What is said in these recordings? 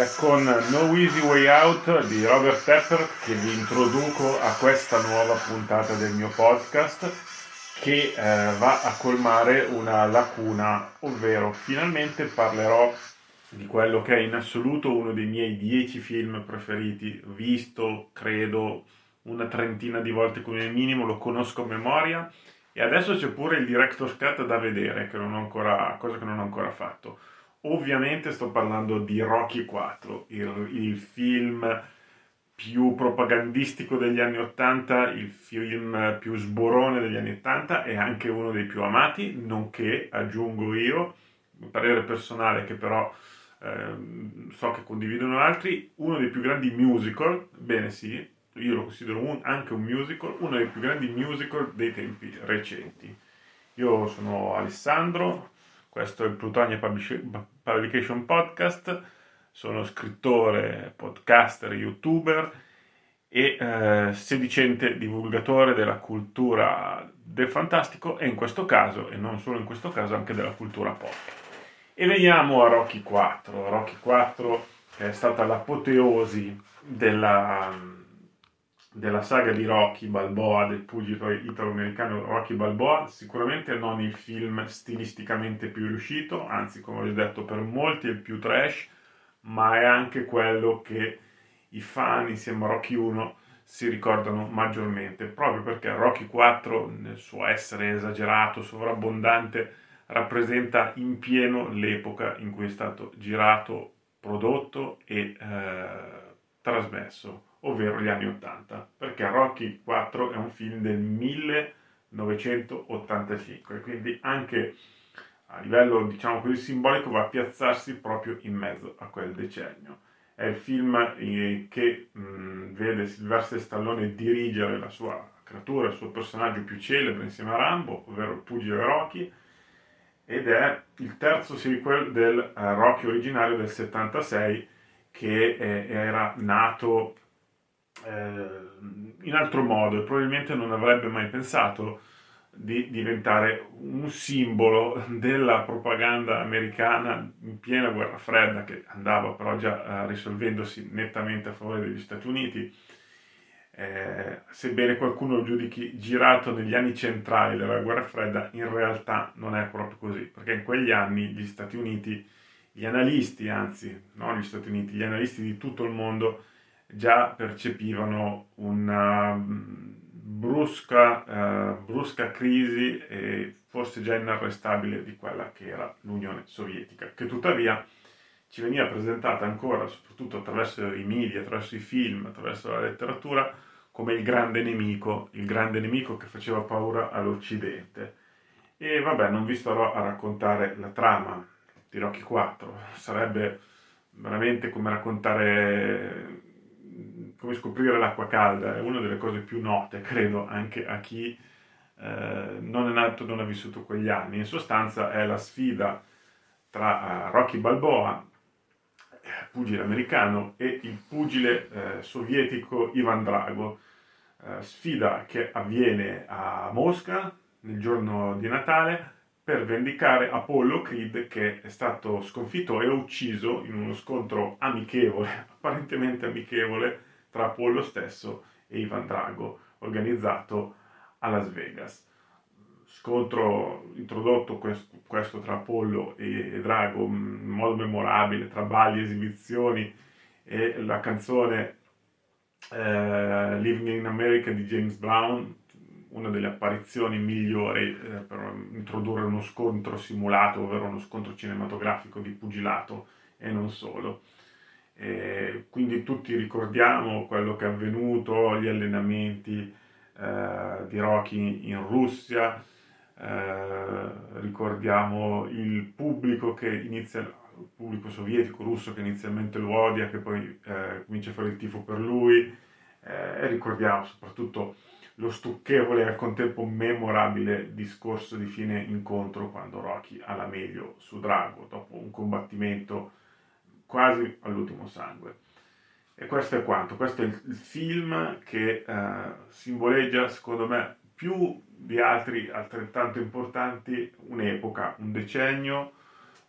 È con No Easy Way Out di Robert Tepper che vi introduco a questa nuova puntata del mio podcast che eh, va a colmare una lacuna, ovvero finalmente parlerò di quello che è in assoluto uno dei miei dieci film preferiti, visto credo una trentina di volte come minimo, lo conosco a memoria e adesso c'è pure il director's cut da vedere, che non ho ancora, cosa che non ho ancora fatto. Ovviamente sto parlando di Rocky 4, il, il film più propagandistico degli anni 80, il film più sborone degli anni 80 e anche uno dei più amati, nonché, aggiungo io, parere personale che però eh, so che condividono altri, uno dei più grandi musical, bene sì, io lo considero un, anche un musical, uno dei più grandi musical dei tempi recenti. Io sono Alessandro, questo è il Plutonia Publication Podcast, sono scrittore, podcaster, youtuber e eh, sedicente divulgatore della cultura del fantastico e in questo caso, e non solo in questo caso, anche della cultura pop. E veniamo a Rocky 4, Rocky 4 che è stata l'apoteosi della della saga di Rocky Balboa, del pugilo italo-americano Rocky Balboa, sicuramente non il film stilisticamente più riuscito, anzi come ho detto per molti è il più trash, ma è anche quello che i fan insieme a Rocky 1 si ricordano maggiormente, proprio perché Rocky 4 nel suo essere esagerato, sovrabbondante, rappresenta in pieno l'epoca in cui è stato girato, prodotto e eh, trasmesso ovvero gli anni 80, perché Rocky 4 è un film del 1985, quindi anche a livello diciamo così simbolico va a piazzarsi proprio in mezzo a quel decennio. È il film eh, che mh, vede Sylvester Stallone dirigere la sua creatura, il suo personaggio più celebre insieme a Rambo, ovvero il pugile Rocky, ed è il terzo sequel del uh, Rocky originario del 76 che eh, era nato eh, in altro modo e probabilmente non avrebbe mai pensato di diventare un simbolo della propaganda americana in piena guerra fredda che andava però già eh, risolvendosi nettamente a favore degli Stati Uniti. Eh, sebbene qualcuno lo giudichi girato negli anni centrali della guerra fredda, in realtà non è proprio così, perché in quegli anni gli Stati Uniti, gli analisti, anzi, non gli Stati Uniti, gli analisti di tutto il mondo già percepivano una mm, brusca, uh, brusca crisi e forse già inarrestabile di quella che era l'Unione Sovietica, che tuttavia ci veniva presentata ancora, soprattutto attraverso i media, attraverso i film, attraverso la letteratura, come il grande nemico, il grande nemico che faceva paura all'Occidente. E vabbè, non vi starò a raccontare la trama di Rocky 4, sarebbe veramente come raccontare come scoprire l'acqua calda, è una delle cose più note, credo, anche a chi eh, non è nato, non ha vissuto quegli anni. In sostanza è la sfida tra uh, Rocky Balboa, pugile americano, e il pugile eh, sovietico Ivan Drago. Eh, sfida che avviene a Mosca nel giorno di Natale per vendicare Apollo Creed che è stato sconfitto e ucciso in uno scontro amichevole, apparentemente amichevole, tra Apollo stesso e Ivan Drago, organizzato a Las Vegas. Scontro introdotto questo, tra Apollo e, Drago in modo memorabile, tra balli, esibizioni e la canzone eh, Living in America di James Brown, una delle apparizioni migliori eh, per introdurre uno scontro simulato, ovvero uno scontro cinematografico di pugilato e non solo. E quindi tutti ricordiamo quello che è avvenuto, gli allenamenti eh, di Rocky in Russia, eh, ricordiamo il pubblico inizia, il pubblico sovietico, russo che inizialmente lo odia, che poi eh, comincia a fare il tifo per lui, eh, e ricordiamo soprattutto lo stucchevole e al contempo memorabile discorso di fine incontro quando Rocky ha la meglio su Drago dopo un combattimento quasi all'ultimo sangue. E questo è quanto, questo è il film che eh, simboleggia secondo me più di altri altrettanto importanti un'epoca, un decennio,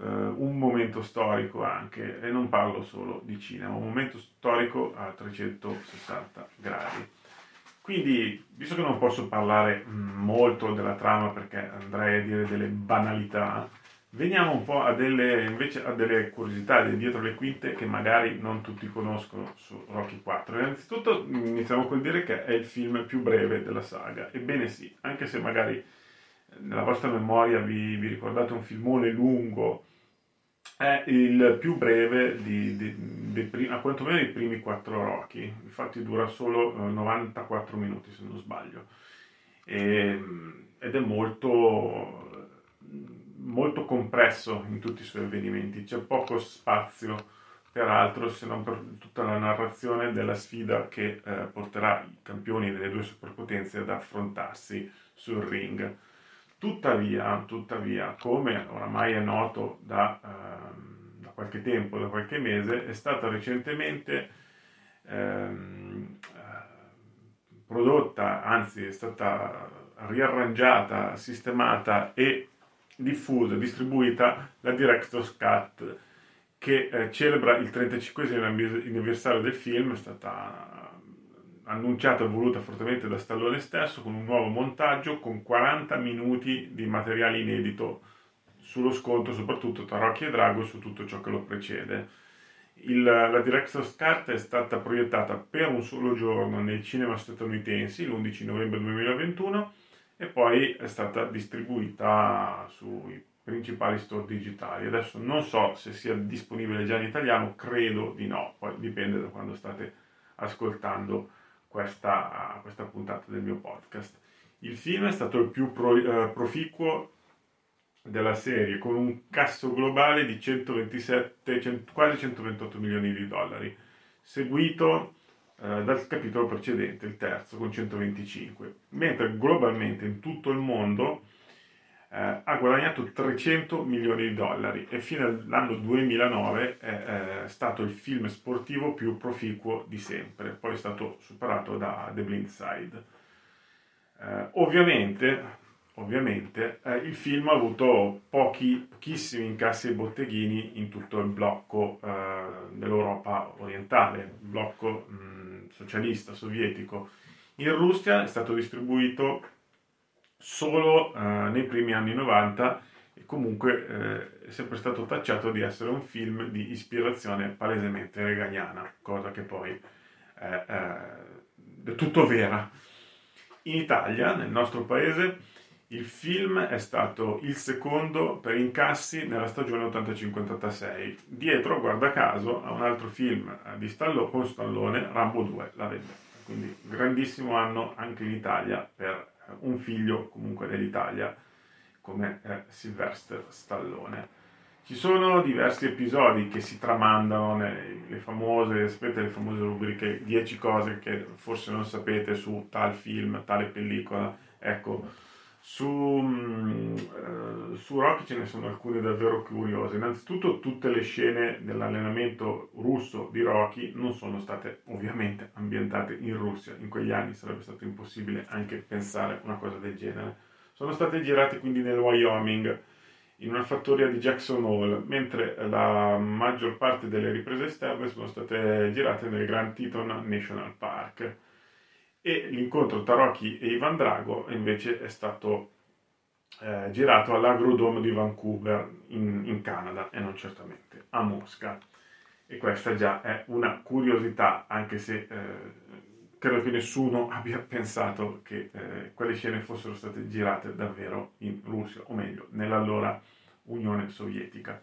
eh, un momento storico anche, e non parlo solo di cinema, un momento storico a 360 gradi. Quindi, visto che non posso parlare mm, molto della trama perché andrei a dire delle banalità, veniamo un po' a delle, invece, a delle curiosità dietro le quinte che magari non tutti conoscono su Rocky 4. Innanzitutto iniziamo col dire che è il film più breve della saga. Ebbene sì, anche se magari nella vostra memoria vi, vi ricordate un filmone lungo, è il più breve di, di, di, di, a quantomeno dei primi quattro Rocky, infatti dura solo 94 eh, minuti se non sbaglio, e, ed è molto, molto compresso in tutti i suoi avvenimenti, c'è poco spazio peraltro se non per tutta la narrazione della sfida che eh, porterà i campioni delle due superpotenze ad affrontarsi sul ring. Tuttavia, tuttavia, come oramai è noto da, uh, da, qualche tempo, da qualche mese, è stata recentemente ehm, uh, prodotta, anzi è stata riarrangiata, sistemata e diffusa, distribuita la Director's Cut che eh, celebra il 35 anniversario del film, è stata annunciata e voluta fortemente da Stallone stesso con un nuovo montaggio con 40 minuti di materiale inedito sullo scontro soprattutto tra Rocky e Drago e su tutto ciò che lo precede. Il, la Director's Cut è stata proiettata per un solo giorno nei cinema statunitensi l'11 novembre 2021 e poi è stata distribuita sui principali store digitali. Adesso non so se sia disponibile già in italiano, credo di no, poi dipende da quando state ascoltando questa, questa puntata del mio podcast. Il film è stato il più pro, eh, proficuo della serie, con un casso globale di 127, 100, quasi 128 milioni di dollari, seguito dal capitolo precedente, il terzo, con 125, mentre globalmente in tutto il mondo eh, ha guadagnato 300 milioni di dollari e fino all'anno 2009 è, è, stato il film sportivo più proficuo di sempre, poi è stato superato da The Blind Side. Eh, ovviamente, ovviamente eh, il film ha avuto pochi, pochissimi incassi e botteghini in tutto il blocco eh, dell'Europa orientale, blocco mh, socialista sovietico. In Russia è stato distribuito solo eh, nei primi anni 90 e comunque eh, è sempre stato tacciato di essere un film di ispirazione palesemente reganiana, cosa che poi è, è tutto vera. In Italia, nel nostro paese, il film è stato il secondo per incassi nella stagione 85-86, dietro, guarda caso, a un altro film eh, di Stallone, con Stallone, Rambo 2, la vendetta. Quindi grandissimo anno anche in Italia per un figlio comunque dell'Italia come è Sylvester Stallone. Ci sono diversi episodi che si tramandano nelle famose, sapete, le famose rubriche 10 cose che forse non sapete su tal film, tale pellicola. Ecco, su, uh, su Rocky ce ne sono alcune davvero curiose. Innanzitutto tutte le scene dell'allenamento russo di Rocky non sono state ovviamente ambientate in Russia. In quegli anni sarebbe stato impossibile anche pensare una cosa del genere. Sono state girate quindi nel Wyoming in una fattoria di Jackson Hole, mentre la maggior parte delle riprese esterne sono state girate nel Grand Teton National Park. E l'incontro tra Rocky e Ivan Drago invece è stato eh, girato all'Agrodome di Vancouver in, in Canada e non certamente a Mosca. E questa già è una curiosità, anche se eh, credo che nessuno abbia pensato che eh, quelle scene fossero state girate davvero in Russia, o meglio, nell'allora Unione Sovietica.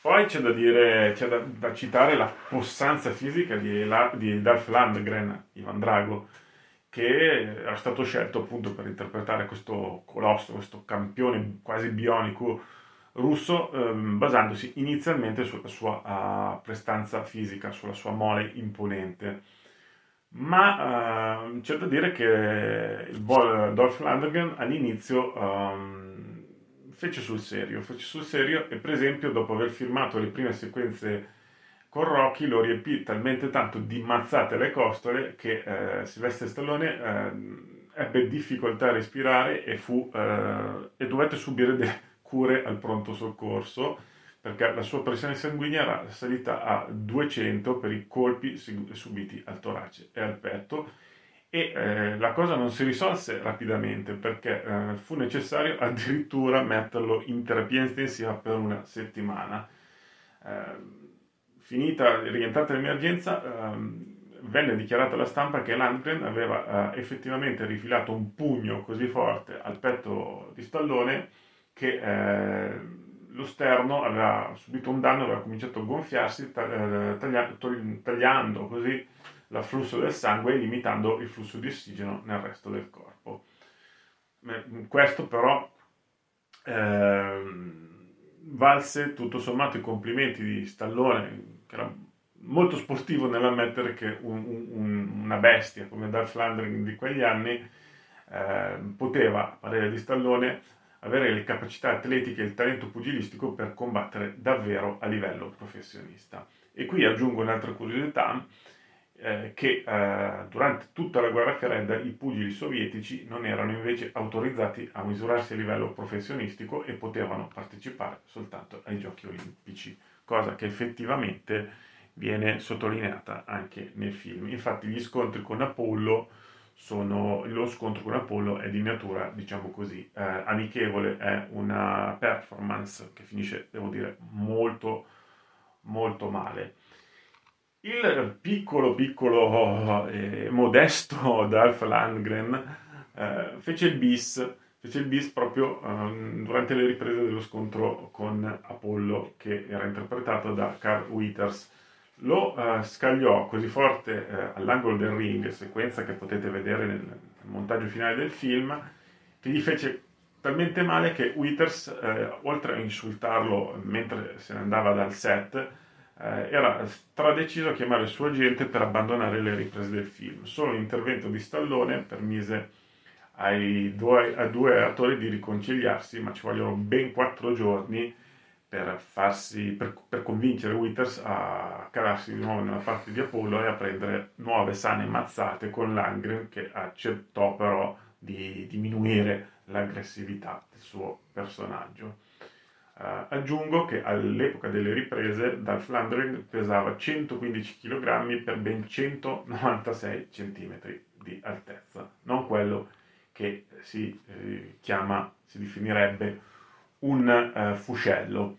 Poi c'è da dire, c'è da, da citare la possanza fisica di, di Dolph Lundgren, Ivan Drago, che era stato scelto appunto per interpretare questo colosso, questo campione quasi bionico russo, ehm, basandosi inizialmente sulla sua uh, prestanza fisica, sulla sua mole imponente. Ma uh, c'è da dire che il buon Dolph Lundgren all'inizio um, fece sul serio, fece sul serio e per esempio dopo aver firmato le prime sequenze con Rocky lo riempì talmente tanto di mazzate alle costole che eh, Silvestre Stallone eh, ebbe difficoltà a respirare e, fu, eh, e dovette subire delle cure al pronto soccorso perché la sua pressione sanguigna era salita a 200 per i colpi subiti al torace e al petto e eh, la cosa non si risolse rapidamente perché eh, fu necessario addirittura metterlo in terapia intensiva per una settimana. Eh, finita, rientrata l'emergenza, ehm, venne dichiarato alla stampa che Landgren aveva eh, effettivamente rifilato un pugno così forte al petto di Stallone che eh, lo sterno aveva subito un danno, aveva cominciato a gonfiarsi, eh, taglia, tagliando così l'afflusso del sangue e limitando il flusso di ossigeno nel resto del corpo. Questo però eh, valse tutto sommato i complimenti di Stallone, era molto sportivo nell'ammettere che un, un, una bestia come Dolph Lundgren di quegli anni eh, poteva, a parere di Stallone, avere le capacità atletiche e il talento pugilistico per combattere davvero a livello professionista. E qui aggiungo un'altra curiosità, eh, che eh, durante tutta la guerra fredda i pugili sovietici non erano invece autorizzati a misurarsi a livello professionistico e potevano partecipare soltanto ai giochi olimpici, cosa che effettivamente viene sottolineata anche nel film. Infatti gli scontri con Apollo sono, lo scontro con Apollo è di natura, diciamo così, eh, amichevole, è una performance che finisce, devo dire, molto, molto male. Il piccolo, piccolo, eh, modesto Dolph Landgren eh, fece il bis, fece il bis proprio eh, durante le riprese dello scontro con Apollo, che era interpretato da Carl Withers lo uh, scagliò così forte uh, all'angolo del ring, sequenza che potete vedere nel, nel, montaggio finale del film, che gli fece talmente male che Withers, uh, oltre a insultarlo mentre se ne andava dal set, era stradeciso a chiamare il suo agente per abbandonare le riprese del film. Solo l'intervento di Stallone permise ai due, ai due attori di riconciliarsi, ma ci vogliono ben quattro giorni per, farsi, per, per convincere Withers a calarsi di nuovo nella parte di Apollo e a prendere nuove sane mazzate con Langren che accettò però di diminuire l'aggressività del suo personaggio. Uh, aggiungo che all'epoca delle riprese Dolph Lundgren pesava 115 kg per ben 196 cm di altezza, non quello che si eh, chiama, si definirebbe un uh, fuscello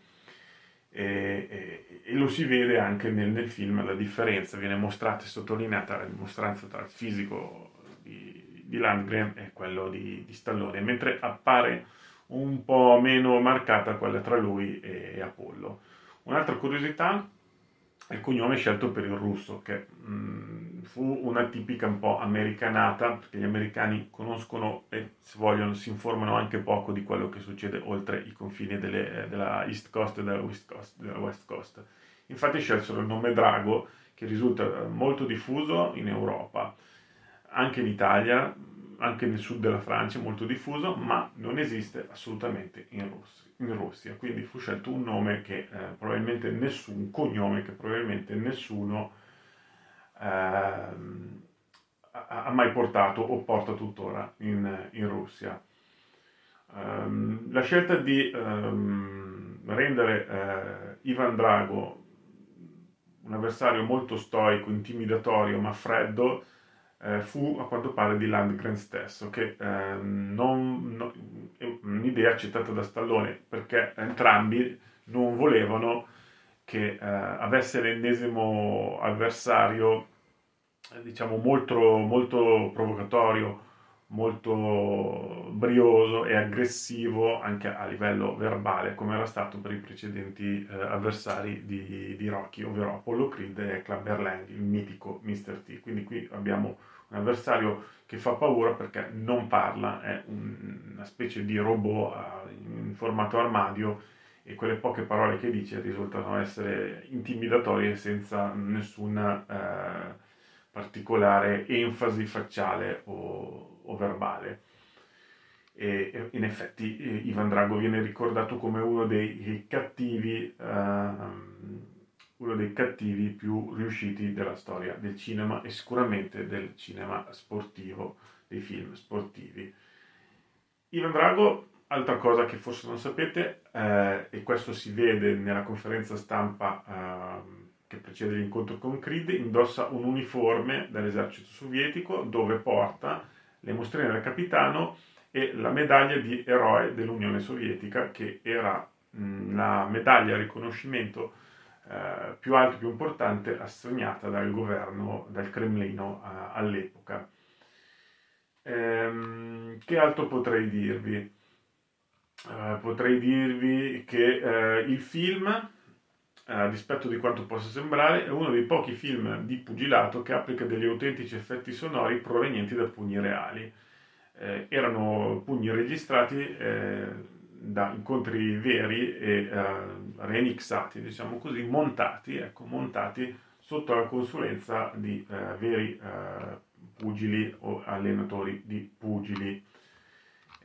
e, e, e, lo si vede anche nel, nel, film, la differenza viene mostrata e sottolineata la dimostranza tra il fisico di, di Landgren e quello di, di, Stallone, mentre appare un po' meno marcata quella tra lui e, e Apollo. Un'altra curiosità il cognome scelto per il russo, che mh, mm, fu una tipica un po' americanata, perché gli americani conoscono e se vogliono si informano anche poco di quello che succede oltre i confini delle, della East Coast e della West Coast, della West Coast. Infatti scelsero il nome Drago, che risulta molto diffuso in Europa, anche in Italia, anche nel sud della Francia, molto diffuso, ma non esiste assolutamente in Russia in Russia, quindi fu scelto un nome che eh, probabilmente nessuno, un cognome che probabilmente nessuno eh, ha mai portato o porta tuttora in, in Russia. Um, la scelta di um, rendere uh, Ivan Drago un avversario molto stoico, intimidatorio ma freddo eh, fu a quanto pare di Landgren stesso, che eh, non, no, un'idea accettata da Stallone perché entrambi non volevano che eh, avesse l'ennesimo avversario, diciamo, molto, molto provocatorio, molto brioso e aggressivo anche a livello verbale, come era stato per i precedenti eh, avversari di, di, Rocky, ovvero Apollo Creed e Clubber Lang, il mitico Mr. T. Quindi qui abbiamo un avversario che fa paura perché non parla, è un, una specie di robot uh, in formato armadio e quelle poche parole che dice risultano essere intimidatorie senza nessuna uh, particolare enfasi facciale o, o verbale. E, in effetti eh, Ivan Drago viene ricordato come uno dei cattivi uh, uno dei cattivi più riusciti della storia del cinema e sicuramente del cinema sportivo, dei film sportivi. Ivan Drago, altra cosa che forse non sapete, eh, e questo si vede nella conferenza stampa eh, che precede l'incontro con Creed, indossa un uniforme dell'esercito sovietico dove porta le mostrine del capitano e la medaglia di eroe dell'Unione Sovietica che era mh, la medaglia a riconoscimento eh, più alta e più importante assegnata dal governo del Cremlino eh, all'epoca. Ehm, che altro potrei dirvi? Eh, potrei dirvi che eh, il film, eh, a dispetto di quanto possa sembrare, è uno dei pochi film di pugilato che applica degli autentici effetti sonori provenienti da pugni reali. Eh, erano pugni registrati da incontri veri e eh, remixati, diciamo così, montati, ecco, montati sotto la consulenza di eh, veri eh, pugili o allenatori di pugili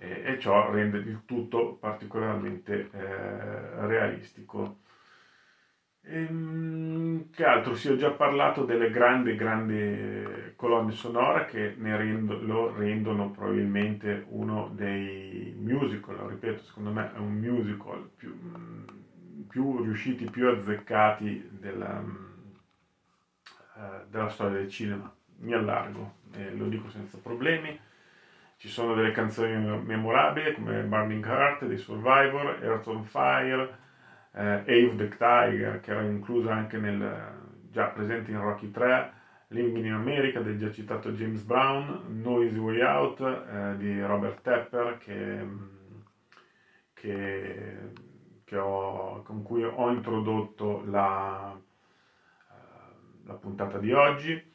e ciò rende il tutto particolarmente eh, realistico. Ehm, che altro? Sì, ho già parlato delle grandi, grandi colonne sonore che rendo, lo rendono probabilmente uno dei musical, ripeto, secondo me è un musical più, più riusciti, più azzeccati della, uh, della storia del cinema. Mi allargo, e lo dico senza problemi. Ci sono delle canzoni memorabili come Burning Heart dei Survivor, Earth on Fire, eh, Ave the Tiger, che era inclusa anche nel, già presente in Rocky 3, Living in America del già citato James Brown, Noisy Way Out eh, di Robert Tepper che, che, che ho, con cui ho introdotto la, eh, la puntata di oggi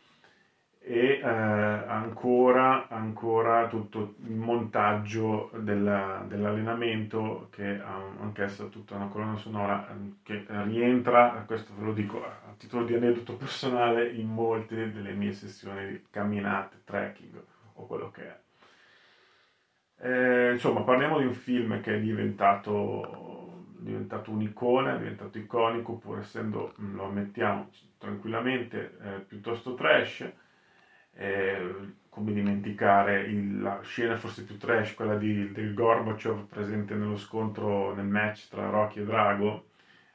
e eh, ancora, ancora, tutto il montaggio della, dell'allenamento che ha anch'essa tutta una colonna sonora ehm, che rientra, questo ve lo dico a titolo di aneddoto personale, in molte delle mie sessioni di camminate, trekking o quello che è. Eh, insomma, parliamo di un film che è diventato, diventato un'icona, è diventato iconico, pur essendo, lo ammettiamo tranquillamente, eh, piuttosto trash eh, come dimenticare il, la scena forse più trash, quella di, del Gorbachev presente nello scontro, nel match tra Rocky e Drago.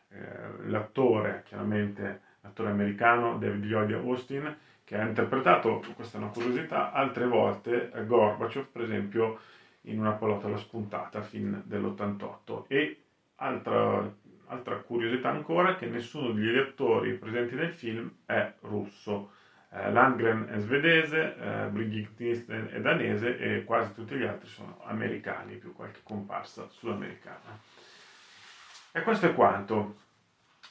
Eh, l'attore, chiaramente l'attore americano David Lloyd Austin, che ha interpretato, questa è una curiosità, altre volte Gorbachev, per esempio, in una pallota alla spuntata fin dell'88. E altra, altra curiosità ancora, che nessuno degli attori presenti nel film è russo eh, Landgren è svedese, eh, Brigitte Nielsen è danese e quasi tutti gli altri sono americani, più qualche comparsa sudamericana. E questo è quanto.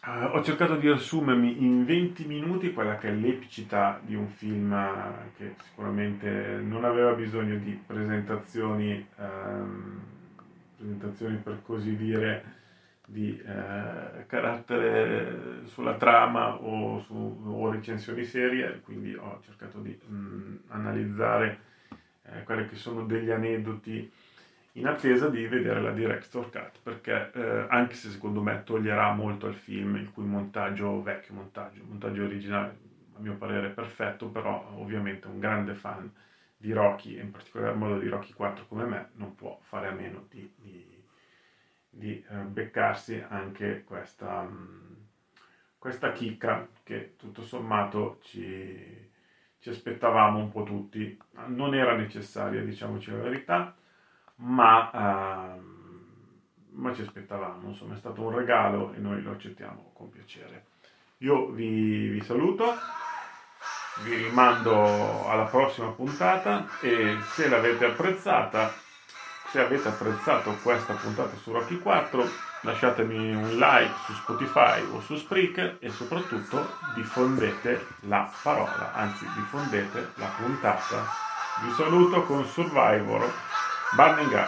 Uh, ho cercato di riassumermi in 20 minuti quella che è l'epicità di un film uh, che sicuramente non aveva bisogno di presentazioni, um, presentazioni per così dire di uh, carattere sulla trama o, su, o, recensioni serie, quindi ho cercato di um, analizzare quelli che sono degli aneddoti in attesa di vedere la director cut perché eh, anche se secondo me toglierà molto al film il cui montaggio vecchio montaggio montaggio originale a mio parere perfetto però ovviamente un grande fan di Rocky e in particolar modo di Rocky 4 come me non può fare a meno di, di, di eh, beccarsi anche questa, mh, mm, questa chicca che tutto sommato ci, ci aspettavamo un po' tutti non era necessaria diciamoci la verità ma, ehm, ma ci aspettavamo, insomma è stato un regalo e noi lo accettiamo con piacere. Io vi, vi saluto, vi rimando alla prossima puntata e se l'avete apprezzata, se avete apprezzato questa puntata su Rocky 4, lasciatemi un like su Spotify o su Spreak e soprattutto diffondete la parola, anzi diffondete la puntata. Vi saluto con Survivor Barningham.